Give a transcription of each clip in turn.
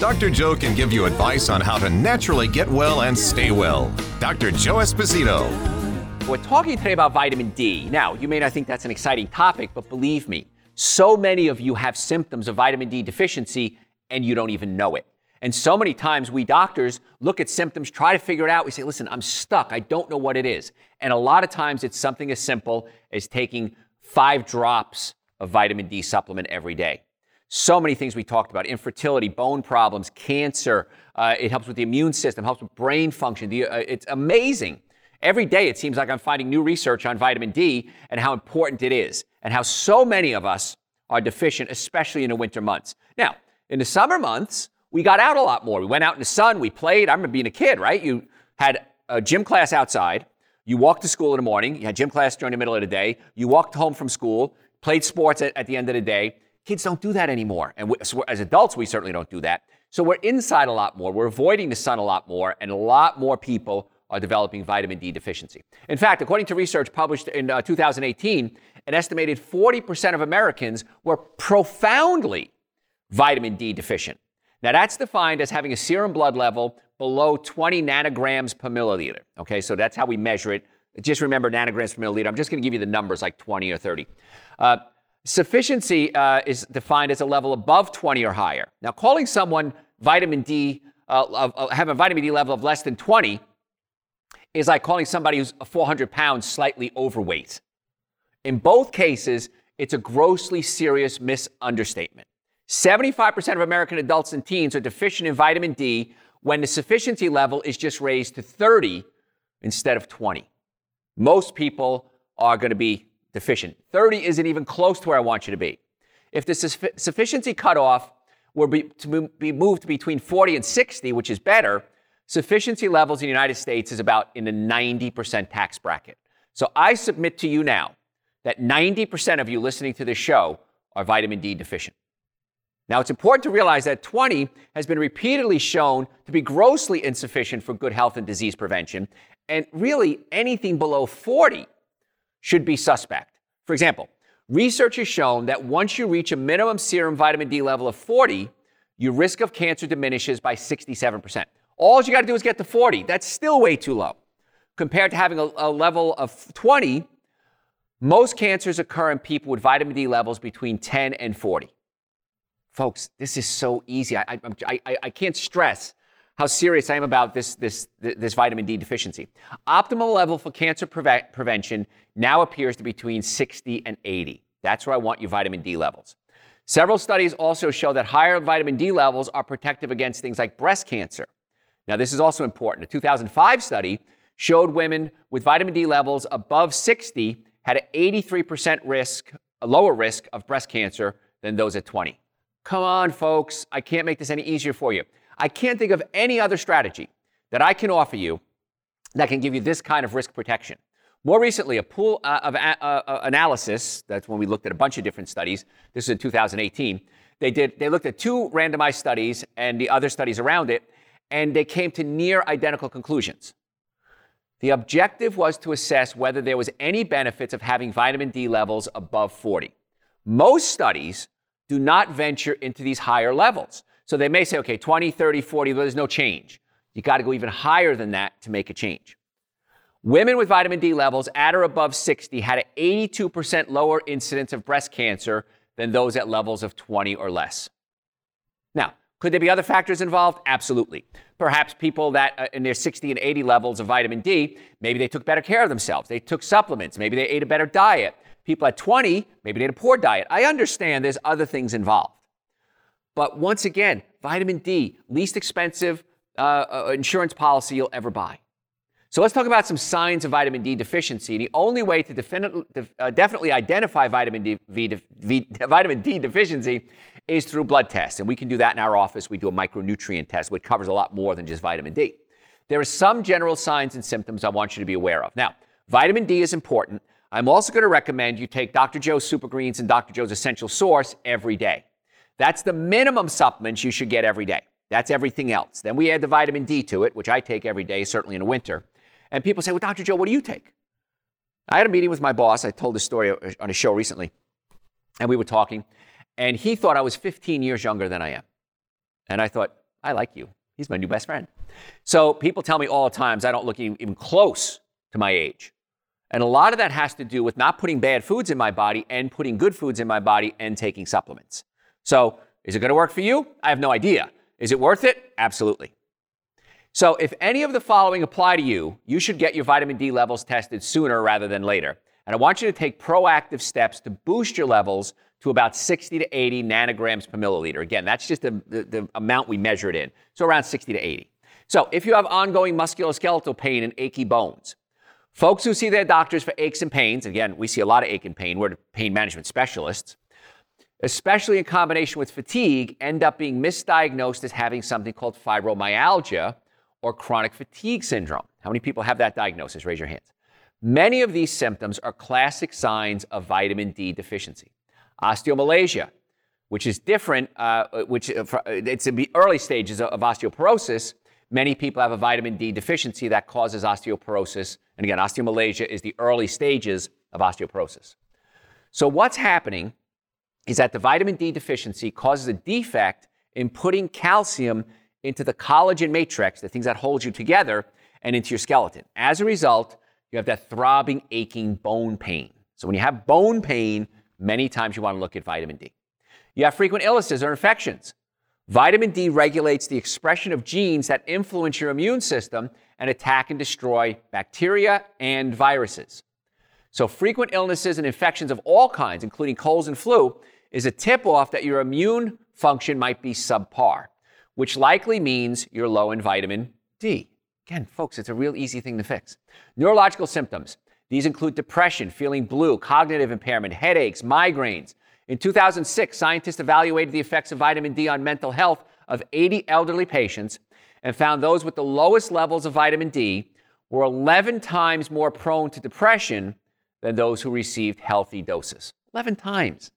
Dr. Joe can give you advice on how to naturally get well and stay well. Dr. Joe Esposito. We're talking today about vitamin D. Now, you may not think that's an exciting topic, but believe me, so many of you have symptoms of vitamin D deficiency and you don't even know it. And so many times we doctors look at symptoms, try to figure it out. We say, listen, I'm stuck. I don't know what it is. And a lot of times it's something as simple as taking five drops of vitamin D supplement every day. So many things we talked about infertility, bone problems, cancer. Uh, it helps with the immune system, helps with brain function. The, uh, it's amazing. Every day it seems like I'm finding new research on vitamin D and how important it is, and how so many of us are deficient, especially in the winter months. Now, in the summer months, we got out a lot more. We went out in the sun, we played. I remember being a kid, right? You had a gym class outside, you walked to school in the morning, you had gym class during the middle of the day, you walked home from school, played sports at, at the end of the day. Kids don't do that anymore. And we, so as adults, we certainly don't do that. So we're inside a lot more. We're avoiding the sun a lot more, and a lot more people are developing vitamin D deficiency. In fact, according to research published in uh, 2018, an estimated 40% of Americans were profoundly vitamin D deficient. Now, that's defined as having a serum blood level below 20 nanograms per milliliter. Okay, so that's how we measure it. Just remember nanograms per milliliter. I'm just going to give you the numbers like 20 or 30. Uh, Sufficiency uh, is defined as a level above 20 or higher. Now, calling someone vitamin D, uh, uh, have a vitamin D level of less than 20 is like calling somebody who's 400 pounds slightly overweight. In both cases, it's a grossly serious misunderstatement. 75% of American adults and teens are deficient in vitamin D when the sufficiency level is just raised to 30 instead of 20. Most people are going to be deficient. 30 isn't even close to where I want you to be. If the sufficiency cutoff were be, to be moved between 40 and 60, which is better, sufficiency levels in the United States is about in the 90% tax bracket. So I submit to you now that 90% of you listening to this show are vitamin D deficient. Now, it's important to realize that 20 has been repeatedly shown to be grossly insufficient for good health and disease prevention, and really anything below 40 should be suspect. For example, research has shown that once you reach a minimum serum vitamin D level of 40, your risk of cancer diminishes by 67%. All you got to do is get to 40. That's still way too low. Compared to having a, a level of 20, most cancers occur in people with vitamin D levels between 10 and 40. Folks, this is so easy. I, I, I, I can't stress how serious I am about this, this, this vitamin D deficiency. Optimal level for cancer preve- prevention now appears to be between 60 and 80. That's where I want your vitamin D levels. Several studies also show that higher vitamin D levels are protective against things like breast cancer. Now, this is also important. A 2005 study showed women with vitamin D levels above 60 had an 83% risk, a lower risk of breast cancer than those at 20. Come on, folks. I can't make this any easier for you. I can't think of any other strategy that I can offer you that can give you this kind of risk protection. More recently, a pool uh, of uh, uh, analysis, that's when we looked at a bunch of different studies, this is in 2018, they, did, they looked at two randomized studies and the other studies around it, and they came to near identical conclusions. The objective was to assess whether there was any benefits of having vitamin D levels above 40. Most studies do not venture into these higher levels. So they may say, okay, 20, 30, 40, but there's no change. You got to go even higher than that to make a change. Women with vitamin D levels at or above 60 had an 82% lower incidence of breast cancer than those at levels of 20 or less. Now, could there be other factors involved? Absolutely. Perhaps people that uh, in their 60 and 80 levels of vitamin D, maybe they took better care of themselves. They took supplements. Maybe they ate a better diet. People at 20, maybe they had a poor diet. I understand there's other things involved. But once again, vitamin D, least expensive uh, uh, insurance policy you'll ever buy. So let's talk about some signs of vitamin D deficiency. The only way to uh, definitely identify vitamin D, v, v, vitamin D deficiency is through blood tests. And we can do that in our office. We do a micronutrient test, which covers a lot more than just vitamin D. there are some general signs and symptoms I want you to be aware of. Now, vitamin D is important. I'm also going to recommend you take Dr. Joe's Super Greens and Dr. Joe's Essential Source every day. That's the minimum supplements you should get every day. That's everything else. Then we add the vitamin D to it, which I take every day, certainly in the winter. And people say, Well, Dr. Joe, what do you take? I had a meeting with my boss. I told this story uh, on a show recently, and we were talking, and he thought I was 15 years younger than I am. And I thought, I like you. He's my new best friend. So people tell me all the times I don't look even close to my age. And a lot of that has to do with not putting bad foods in my body and putting good foods in my body and taking supplements. So, is it going to work for you? I have no idea. Is it worth it? Absolutely. So, if any of the following apply to you, you should get your vitamin D levels tested sooner rather than later. And I want you to take proactive steps to boost your levels to about 60 to 80 nanograms per milliliter. Again, that's just the, the, the amount we measure it in. So, around 60 to 80. So, if you have ongoing musculoskeletal pain and achy bones, folks who see their doctors for aches and pains, again, we see a lot of ache and pain, we're pain management specialists, especially in combination with fatigue, end up being misdiagnosed as having something called fibromyalgia or chronic fatigue syndrome. How many people have that diagnosis? Raise your hands. Many of these symptoms are classic signs of vitamin D deficiency. Osteomalacia, which is different, uh, which uh, it's in the early stages of osteoporosis. Many people have a vitamin D deficiency that causes osteoporosis. And again, osteomalacia is the early stages of osteoporosis. So, what's happening is that the vitamin D deficiency causes a defect in putting calcium into the collagen matrix, the things that hold you together, and into your skeleton. As a result, you have that throbbing, aching bone pain. So when you have bone pain, many times you want to look at vitamin D. You have frequent illnesses or infections. Vitamin D regulates the expression of genes that influence your immune system and attack and destroy bacteria and viruses. So, frequent illnesses and infections of all kinds, including colds and flu, is a tip off that your immune function might be subpar, which likely means you're low in vitamin D. Again, folks, it's a real easy thing to fix. Neurological symptoms. These include depression, feeling blue, cognitive impairment, headaches, migraines. In 2006, scientists evaluated the effects of vitamin D on mental health of 80 elderly patients and found those with the lowest levels of vitamin D were 11 times more prone to depression than those who received healthy doses. 11 times.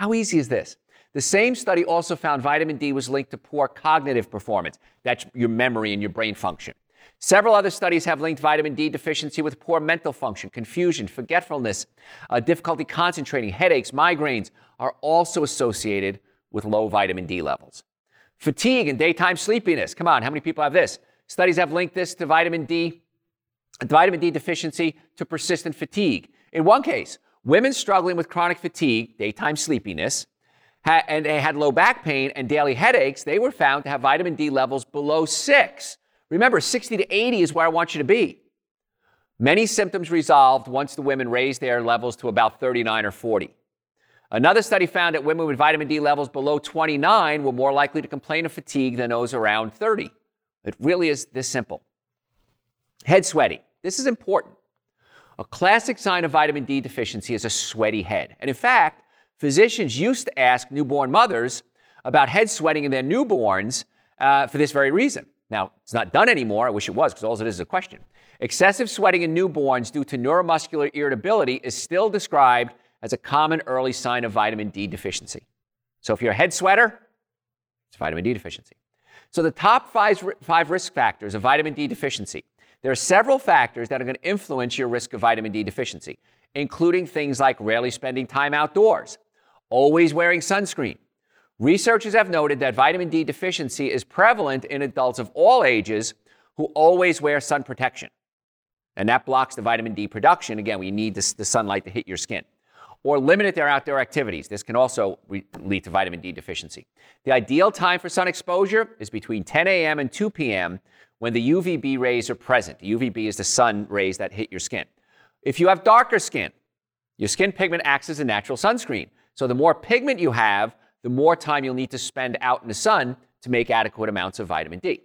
How easy is this? The same study also found vitamin D was linked to poor cognitive performance. That's your memory and your brain function. Several other studies have linked vitamin D deficiency with poor mental function, confusion, forgetfulness, uh, difficulty concentrating, headaches, migraines are also associated with low vitamin D levels. Fatigue and daytime sleepiness. Come on, how many people have this? Studies have linked this to vitamin D, vitamin D deficiency to persistent fatigue. In one case, Women struggling with chronic fatigue, daytime sleepiness, and they had low back pain and daily headaches, they were found to have vitamin D levels below six. Remember, 60 to 80 is where I want you to be. Many symptoms resolved once the women raised their levels to about 39 or 40. Another study found that women with vitamin D levels below 29 were more likely to complain of fatigue than those around 30. It really is this simple. Head sweaty. This is important. A classic sign of vitamin D deficiency is a sweaty head. And in fact, physicians used to ask newborn mothers about head sweating in their newborns uh, for this very reason. Now, it's not done anymore. I wish it was, because all it is is a question. Excessive sweating in newborns due to neuromuscular irritability is still described as a common early sign of vitamin D deficiency. So if you're a head sweater, it's vitamin D deficiency. So the top five, five risk factors of vitamin D deficiency there are several factors that are going to influence your risk of vitamin D deficiency, including things like rarely spending time outdoors, always wearing sunscreen. Researchers have noted that vitamin D deficiency is prevalent in adults of all ages who always wear sun protection. And that blocks the vitamin D production. Again, we need the, the sunlight to hit your skin. Or limited their outdoor activities. This can also re- lead to vitamin D deficiency. The ideal time for sun exposure is between 10 a.m. and 2 p.m when the UVB rays are present. UVB is the sun rays that hit your skin. If you have darker skin, your skin pigment acts as a natural sunscreen. So the more pigment you have, the more time you'll need to spend out in the sun to make adequate amounts of vitamin D. If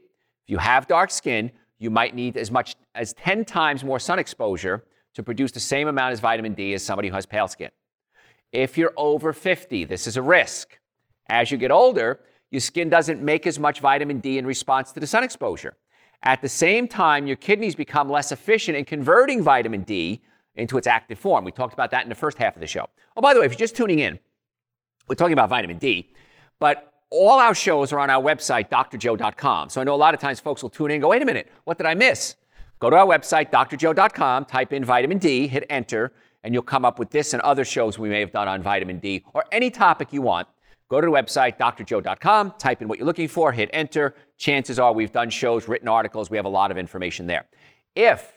you have dark skin, you might need as much as 10 times more sun exposure to produce the same amount as vitamin D as somebody who has pale skin. If you're over 50, this is a risk. As you get older, your skin doesn't make as much vitamin D in response to the sun exposure. At the same time, your kidneys become less efficient in converting vitamin D into its active form. We talked about that in the first half of the show. Oh, by the way, if you're just tuning in, we're talking about vitamin D, but all our shows are on our website, drjoe.com. So I know a lot of times folks will tune in and go, wait a minute, what did I miss? Go to our website, drjoe.com, type in vitamin D, hit enter, and you'll come up with this and other shows we may have done on vitamin D or any topic you want. Go to the website, drjoe.com, type in what you're looking for, hit enter. Chances are we've done shows, written articles, we have a lot of information there. If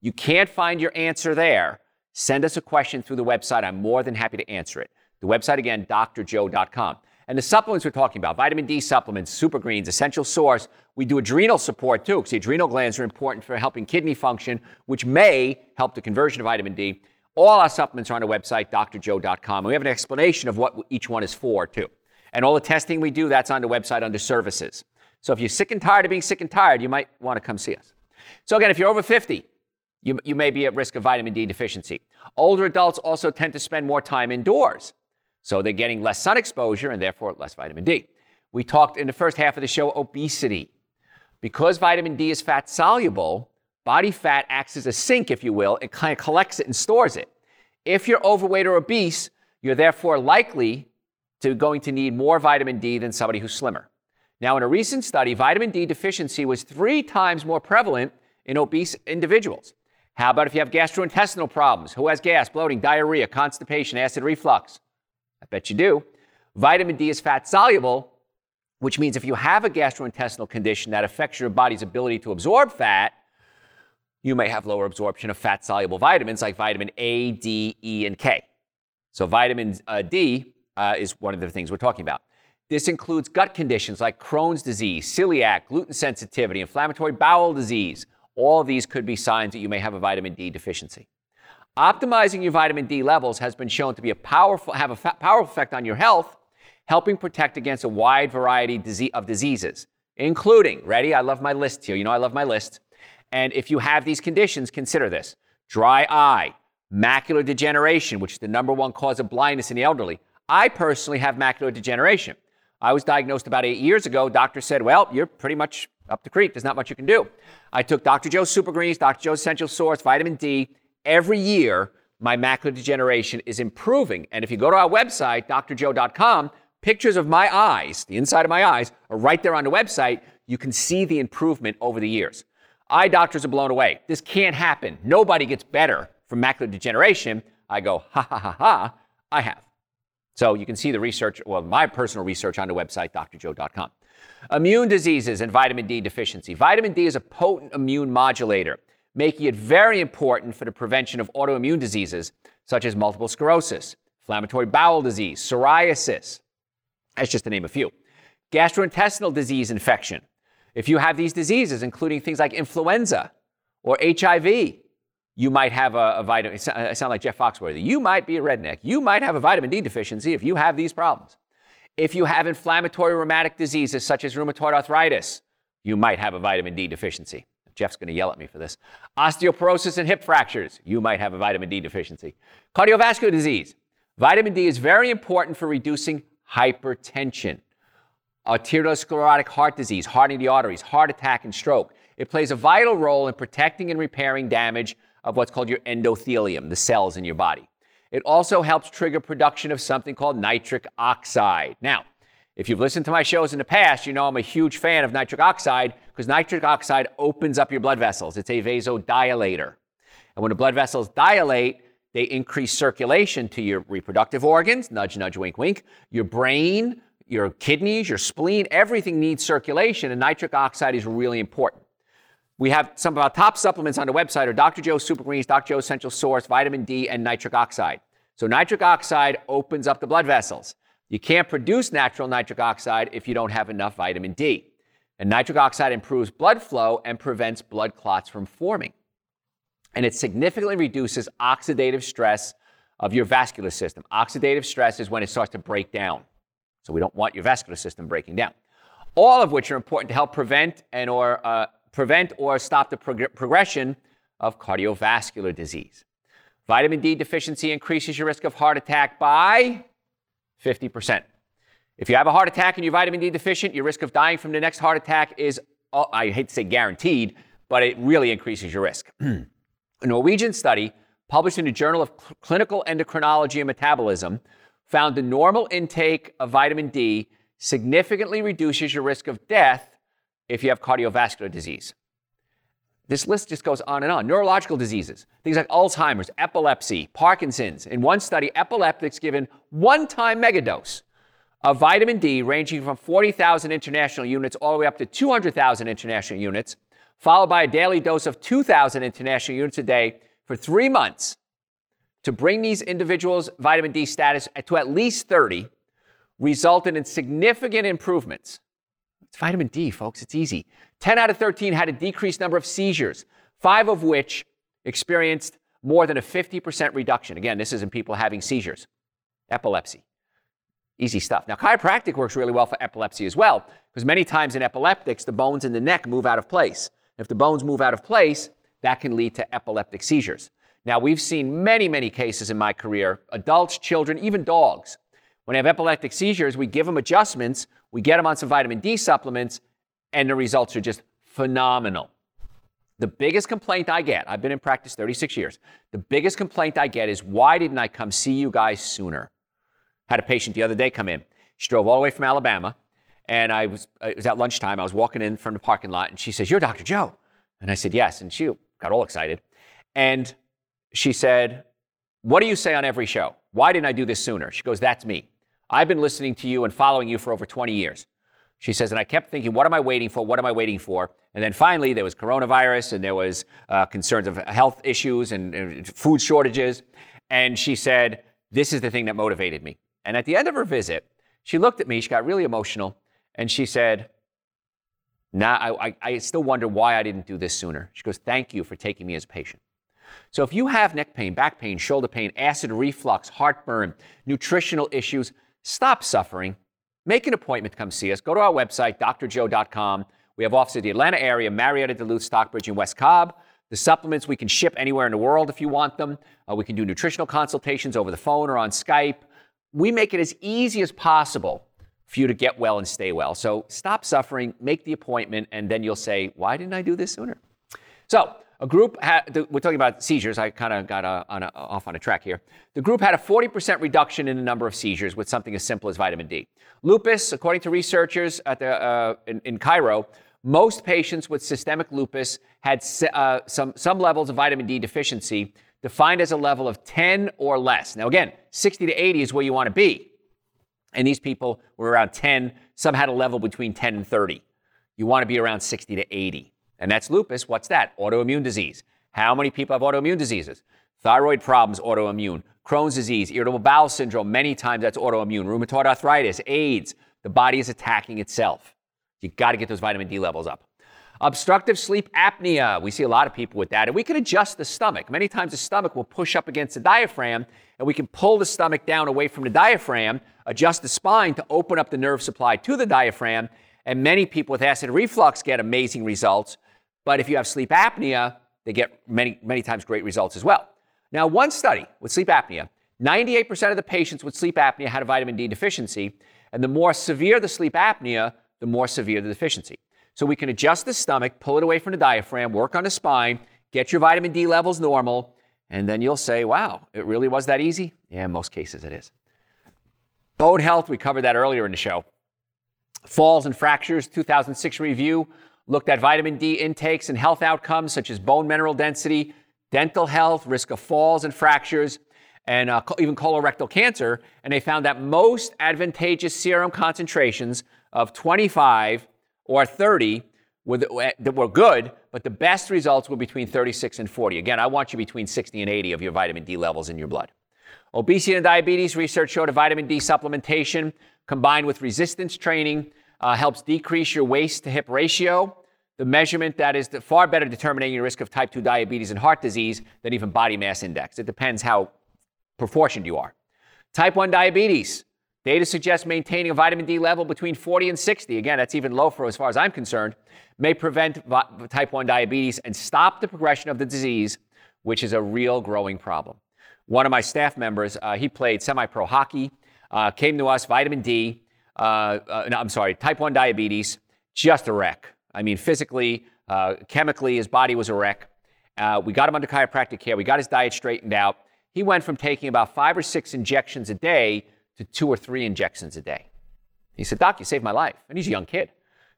you can't find your answer there, send us a question through the website. I'm more than happy to answer it. The website again, drjoe.com. And the supplements we're talking about, vitamin D supplements, super greens, essential source. We do adrenal support too, because the adrenal glands are important for helping kidney function, which may help the conversion of vitamin D. All our supplements are on the website, drjoe.com. And we have an explanation of what each one is for, too. And all the testing we do, that's on the website under services. So if you're sick and tired of being sick and tired, you might want to come see us. So again, if you're over 50, you, you may be at risk of vitamin D deficiency. Older adults also tend to spend more time indoors. So they're getting less sun exposure and therefore less vitamin D. We talked in the first half of the show obesity. Because vitamin D is fat soluble, Body fat acts as a sink, if you will, it kind of collects it and stores it. If you're overweight or obese, you're therefore likely to going to need more vitamin D than somebody who's slimmer. Now, in a recent study, vitamin D deficiency was three times more prevalent in obese individuals. How about if you have gastrointestinal problems? Who has gas, bloating, diarrhea, constipation, acid reflux? I bet you do. Vitamin D is fat soluble, which means if you have a gastrointestinal condition that affects your body's ability to absorb fat, you may have lower absorption of fat soluble vitamins like vitamin A, D, E, and K. So, vitamin uh, D uh, is one of the things we're talking about. This includes gut conditions like Crohn's disease, celiac, gluten sensitivity, inflammatory bowel disease. All these could be signs that you may have a vitamin D deficiency. Optimizing your vitamin D levels has been shown to be a powerful, have a powerful effect on your health, helping protect against a wide variety of diseases, including, ready? I love my list here. You know, I love my list and if you have these conditions, consider this dry eye, macular degeneration, which is the number one cause of blindness in the elderly. I personally have macular degeneration. I was diagnosed about eight years ago. Doctor said, Well, you're pretty much up the creek. There's not much you can do. I took Dr. Joe's Super Greens, Dr. Joe's Essential Source, vitamin D. Every year, my macular degeneration is improving. And if you go to our website, drjoe.com, pictures of my eyes, the inside of my eyes, are right there on the website. You can see the improvement over the years. Eye doctors are blown away. This can't happen. Nobody gets better from macular degeneration. I go, ha ha ha ha, I have. So you can see the research, well, my personal research on the website, drjoe.com. Immune diseases and vitamin D deficiency. Vitamin D is a potent immune modulator, making it very important for the prevention of autoimmune diseases such as multiple sclerosis, inflammatory bowel disease, psoriasis. That's just to name a few. Gastrointestinal disease infection, if you have these diseases, including things like influenza or HIV, you might have a, a vitamin. I sound like Jeff Foxworthy. You might be a redneck. You might have a vitamin D deficiency if you have these problems. If you have inflammatory rheumatic diseases such as rheumatoid arthritis, you might have a vitamin D deficiency. Jeff's going to yell at me for this. Osteoporosis and hip fractures, you might have a vitamin D deficiency. Cardiovascular disease, vitamin D is very important for reducing hypertension arteriosclerotic heart disease, hardening the arteries, heart attack, and stroke. It plays a vital role in protecting and repairing damage of what's called your endothelium, the cells in your body. It also helps trigger production of something called nitric oxide. Now, if you've listened to my shows in the past, you know I'm a huge fan of nitric oxide because nitric oxide opens up your blood vessels. It's a vasodilator. And when the blood vessels dilate, they increase circulation to your reproductive organs, nudge, nudge, wink, wink, your brain, your kidneys, your spleen, everything needs circulation, and nitric oxide is really important. We have some of our top supplements on the website are Dr. Joe's Super Greens, Dr. Joe's Essential Source, vitamin D, and nitric oxide. So nitric oxide opens up the blood vessels. You can't produce natural nitric oxide if you don't have enough vitamin D. And nitric oxide improves blood flow and prevents blood clots from forming. And it significantly reduces oxidative stress of your vascular system. Oxidative stress is when it starts to break down. So we don't want your vascular system breaking down. All of which are important to help prevent and or uh, prevent or stop the prog- progression of cardiovascular disease. Vitamin D deficiency increases your risk of heart attack by 50%. If you have a heart attack and you're vitamin D deficient, your risk of dying from the next heart attack is uh, I hate to say guaranteed, but it really increases your risk. a Norwegian study published in the Journal of Clinical Endocrinology and Metabolism found the normal intake of vitamin D significantly reduces your risk of death if you have cardiovascular disease. This list just goes on and on. Neurological diseases, things like Alzheimer's, epilepsy, Parkinson's. In one study, epileptics given one time megadose of vitamin D, ranging from 40,000 international units all the way up to 200,000 international units, followed by a daily dose of 2,000 international units a day for three months to bring these individuals' vitamin D status to at least 30, resulted in significant improvements. It's vitamin D, folks, it's easy. 10 out of 13 had a decreased number of seizures, five of which experienced more than a 50% reduction. Again, this is in people having seizures, epilepsy. Easy stuff. Now, chiropractic works really well for epilepsy as well, because many times in epileptics, the bones in the neck move out of place. If the bones move out of place, that can lead to epileptic seizures. Now, we've seen many, many cases in my career adults, children, even dogs. When they have epileptic seizures, we give them adjustments, we get them on some vitamin D supplements, and the results are just phenomenal. The biggest complaint I get, I've been in practice 36 years, the biggest complaint I get is why didn't I come see you guys sooner? Had a patient the other day come in. She drove all the way from Alabama, and I was, it was at lunchtime. I was walking in from the parking lot, and she says, You're Dr. Joe. And I said, Yes. And she got all excited. And she said, What do you say on every show? Why didn't I do this sooner? She goes, That's me. I've been listening to you and following you for over 20 years. She says, and I kept thinking, what am I waiting for? What am I waiting for? And then finally, there was coronavirus and there was uh, concerns of health issues and, and food shortages. And she said, this is the thing that motivated me. And at the end of her visit, she looked at me, she got really emotional, and she said, Nah, I, I, still wonder why I didn't do this sooner. She goes, Thank you for taking me as a patient. So if you have neck pain, back pain, shoulder pain, acid reflux, heartburn, nutritional issues, stop suffering. Make an appointment to come see us. Go to our website, drjoe.com. We have offices in the Atlanta area, Marietta, Duluth, Stockbridge, and West Cobb. The supplements we can ship anywhere in the world if you want them. Uh, we can do nutritional consultations over the phone or on Skype we make it as easy as possible for you to get well and stay well. So stop suffering, make the appointment, and then you'll say, Why didn't I do this sooner? So, a group, had, we're talking about seizures. I kind of got a, on a, off on a track here. The group had a 40% reduction in the number of seizures with something as simple as vitamin D. Lupus, according to researchers at the, uh, in, in, Cairo, most patients with systemic lupus had uh, some, some levels of vitamin D deficiency, defined as a level of 10 or less. Now, again, 60 to 80 is where you want to be. And these people were around 10. Some had a level between 10 and 30. You want to be around 60 to 80. And that's lupus. What's that? Autoimmune disease. How many people have autoimmune diseases? Thyroid problems, autoimmune. Crohn's disease, irritable bowel syndrome, many times that's autoimmune. Rheumatoid arthritis, AIDS. The body is attacking itself. You got to get those vitamin D levels up. Obstructive sleep apnea. We see a lot of people with that. And we can adjust the stomach. Many times the stomach will push up against the diaphragm, and we can pull the stomach down away from the diaphragm, adjust the spine to open up the nerve supply to the diaphragm. And many people with acid reflux get amazing results. But if you have sleep apnea, they get many, many times great results as well. Now, one study with sleep apnea, 98% of the patients with sleep apnea had a vitamin D deficiency. And the more severe the sleep apnea, the more severe the deficiency. So we can adjust the stomach, pull it away from the diaphragm, work on the spine, get your vitamin D levels normal, and then you'll say, wow, it really was that easy? Yeah, in most cases it is. Bone health, we covered that earlier in the show. Falls and fractures, 2006 review looked at vitamin D intakes and health outcomes such as bone mineral density, dental health, risk of falls and fractures, and uh, even colorectal cancer. And they found that most advantageous serum concentrations of 25 or 30 were that were good, but the best results were between 36 and 40. Again, I want you between 60 and 80 of your vitamin D levels in your blood. Obesity and diabetes research showed a vitamin D supplementation combined with resistance training uh, helps decrease your waist to hip ratio. The measurement that is far better determining your risk of type 2 diabetes and heart disease than even body mass index. It depends how proportioned you are. Type 1 diabetes. Data suggests maintaining a vitamin D level between 40 and 60, again, that's even low for as far as I'm concerned, may prevent type 1 diabetes and stop the progression of the disease, which is a real growing problem. One of my staff members, uh, he played semi pro hockey, uh, came to us, vitamin D, uh, uh, no, I'm sorry, type 1 diabetes, just a wreck. I mean, physically, uh, chemically, his body was a wreck. Uh, we got him under chiropractic care. We got his diet straightened out. He went from taking about five or six injections a day to two or three injections a day. He said, Doc, you saved my life. And he's a young kid.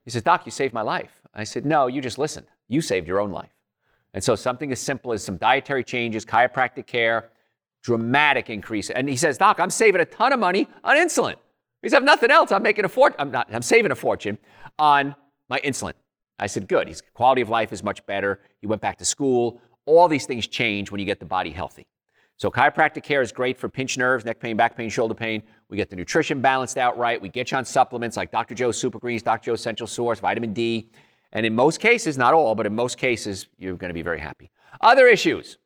He says, Doc, you saved my life. I said, No, you just listened. You saved your own life. And so something as simple as some dietary changes, chiropractic care, dramatic increase. And he says, Doc, I'm saving a ton of money on insulin. He says, nothing else. I'm making a fortune. I'm not, I'm saving a fortune on my insulin. I said, good. His quality of life is much better. He went back to school. All these things change when you get the body healthy. So chiropractic care is great for pinched nerves, neck pain, back pain, shoulder pain. We get the nutrition balanced out right. We get you on supplements like Dr. Joe's Super Greens, Dr. Joe's Essential Source, vitamin D. And in most cases, not all, but in most cases, you're going to be very happy. Other issues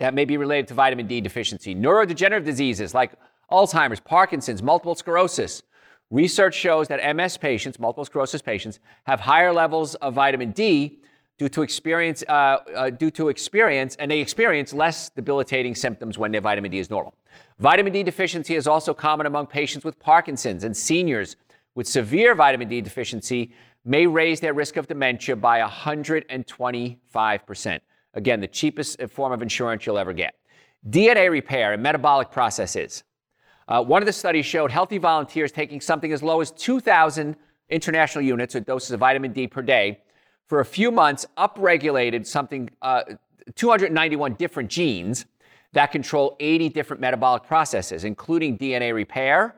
that may be related to vitamin D deficiency neurodegenerative diseases like Alzheimer's, Parkinson's, multiple sclerosis. Research shows that MS patients, multiple sclerosis patients, have higher levels of vitamin D due to experience, uh, uh, due to experience, and they experience less debilitating symptoms when their vitamin D is normal. Vitamin D deficiency is also common among patients with Parkinson's and seniors with severe vitamin D deficiency may raise their risk of dementia by 125%. Again, the cheapest form of insurance you'll ever get. DNA repair and metabolic processes. Uh, one of the studies showed healthy volunteers taking something as low as 2,000 international units or doses of vitamin D per day for a few months upregulated something, uh, 291 different genes that control 80 different metabolic processes, including DNA repair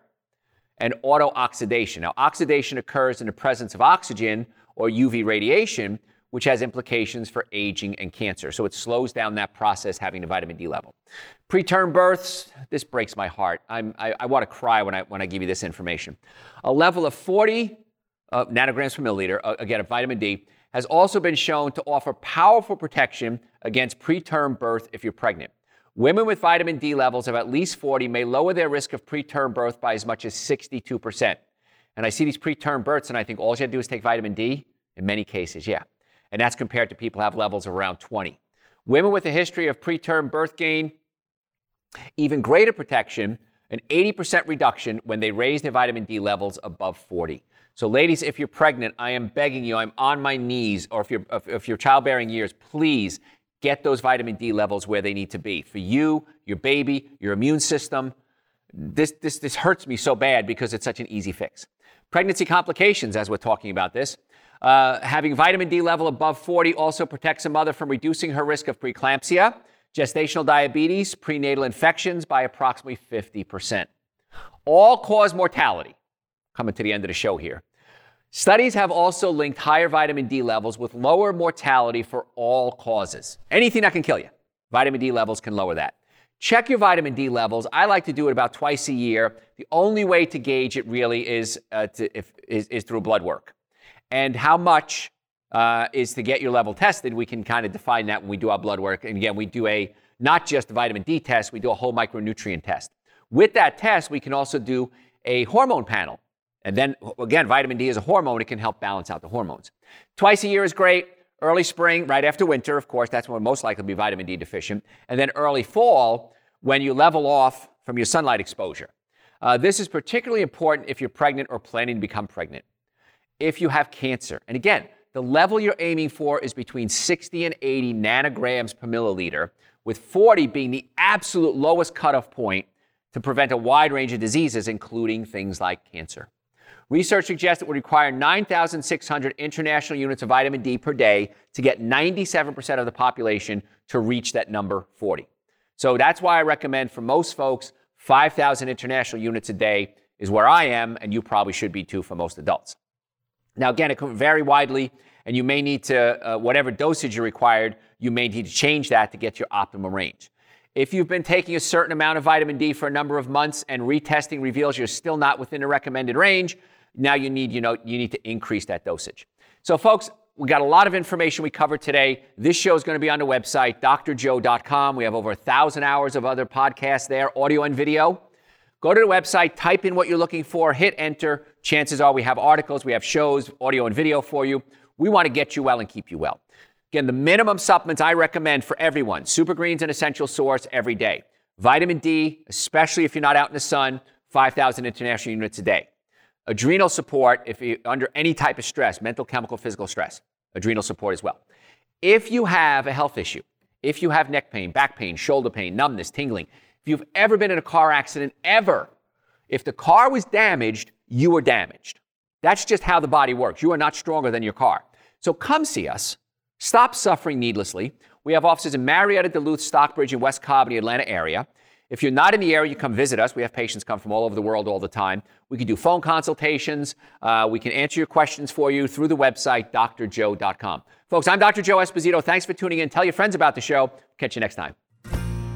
and autooxidation. Now, oxidation occurs in the presence of oxygen or UV radiation, which has implications for aging and cancer. So it slows down that process having a vitamin D level. Preterm births, this breaks my heart. I'm, I, I want to cry when I, when I give you this information. A level of 40 uh, nanograms per milliliter, uh, again, of vitamin D, has also been shown to offer powerful protection against preterm birth if you're pregnant. Women with vitamin D levels of at least 40 may lower their risk of preterm birth by as much as 62%. And I see these preterm births and I think all you have to do is take vitamin D. In many cases, yeah. And that's compared to people who have levels around 20. Women with a history of preterm birth gain, even greater protection, an 80% reduction when they raise their vitamin D levels above 40. So, ladies, if you're pregnant, I am begging you, I'm on my knees, or if you're, if you're childbearing years, please get those vitamin D levels where they need to be for you, your baby, your immune system. This, this, this hurts me so bad because it's such an easy fix. Pregnancy complications, as we're talking about this. Uh, having vitamin D level above 40 also protects a mother from reducing her risk of preeclampsia, gestational diabetes, prenatal infections by approximately 50%. All cause mortality. Coming to the end of the show here. Studies have also linked higher vitamin D levels with lower mortality for all causes. Anything that can kill you, vitamin D levels can lower that. Check your vitamin D levels. I like to do it about twice a year. The only way to gauge it really is, uh, to, if, is, is, through blood work. And how much uh, is to get your level tested, we can kind of define that when we do our blood work. And again, we do a not just a vitamin D test, we do a whole micronutrient test. With that test, we can also do a hormone panel. And then again, vitamin D is a hormone, it can help balance out the hormones. Twice a year is great. Early spring, right after winter, of course, that's when we're most likely to be vitamin D deficient. And then early fall, when you level off from your sunlight exposure. Uh, this is particularly important if you're pregnant or planning to become pregnant. If you have cancer, and again, the level you're aiming for is between 60 and 80 nanograms per milliliter, with 40 being the absolute lowest cutoff point to prevent a wide range of diseases, including things like cancer. Research suggests it would require 9,600 international units of vitamin D per day to get 97% of the population to reach that number 40. So that's why I recommend for most folks, 5,000 international units a day is where I am, and you probably should be too for most adults. Now, again, it can vary widely, and you may need to, uh, whatever dosage you required, you may need to change that to get your optimum range. If you've been taking a certain amount of vitamin D for a number of months and retesting reveals you're still not within the recommended range, now you need, you know, you need to increase that dosage. So, folks, we got a lot of information we covered today. This show is going to be on the website, drjoe.com. We have over a thousand hours of other podcasts there, audio and video. Go to the website, type in what you're looking for, hit enter. Chances are we have articles, we have shows, audio and video for you. We want to get you well and keep you well. Again, the minimum supplements I recommend for everyone Super Greens and Essential Source every day. Vitamin D, especially if you're not out in the sun, 5,000 international units a day. Adrenal support, if you're under any type of stress, mental, chemical, physical stress, adrenal support as well. If you have a health issue, if you have neck pain, back pain, shoulder pain, numbness, tingling, if you've ever been in a car accident, ever, if the car was damaged, you were damaged. That's just how the body works. You are not stronger than your car. So come see us. Stop suffering needlessly. We have offices in Marietta, Duluth, Stockbridge, and West Cobb, in the Atlanta area. If you're not in the area, you come visit us. We have patients come from all over the world all the time. We can do phone consultations. Uh, we can answer your questions for you through the website, drjoe.com. Folks, I'm Dr. Joe Esposito. Thanks for tuning in. Tell your friends about the show. Catch you next time.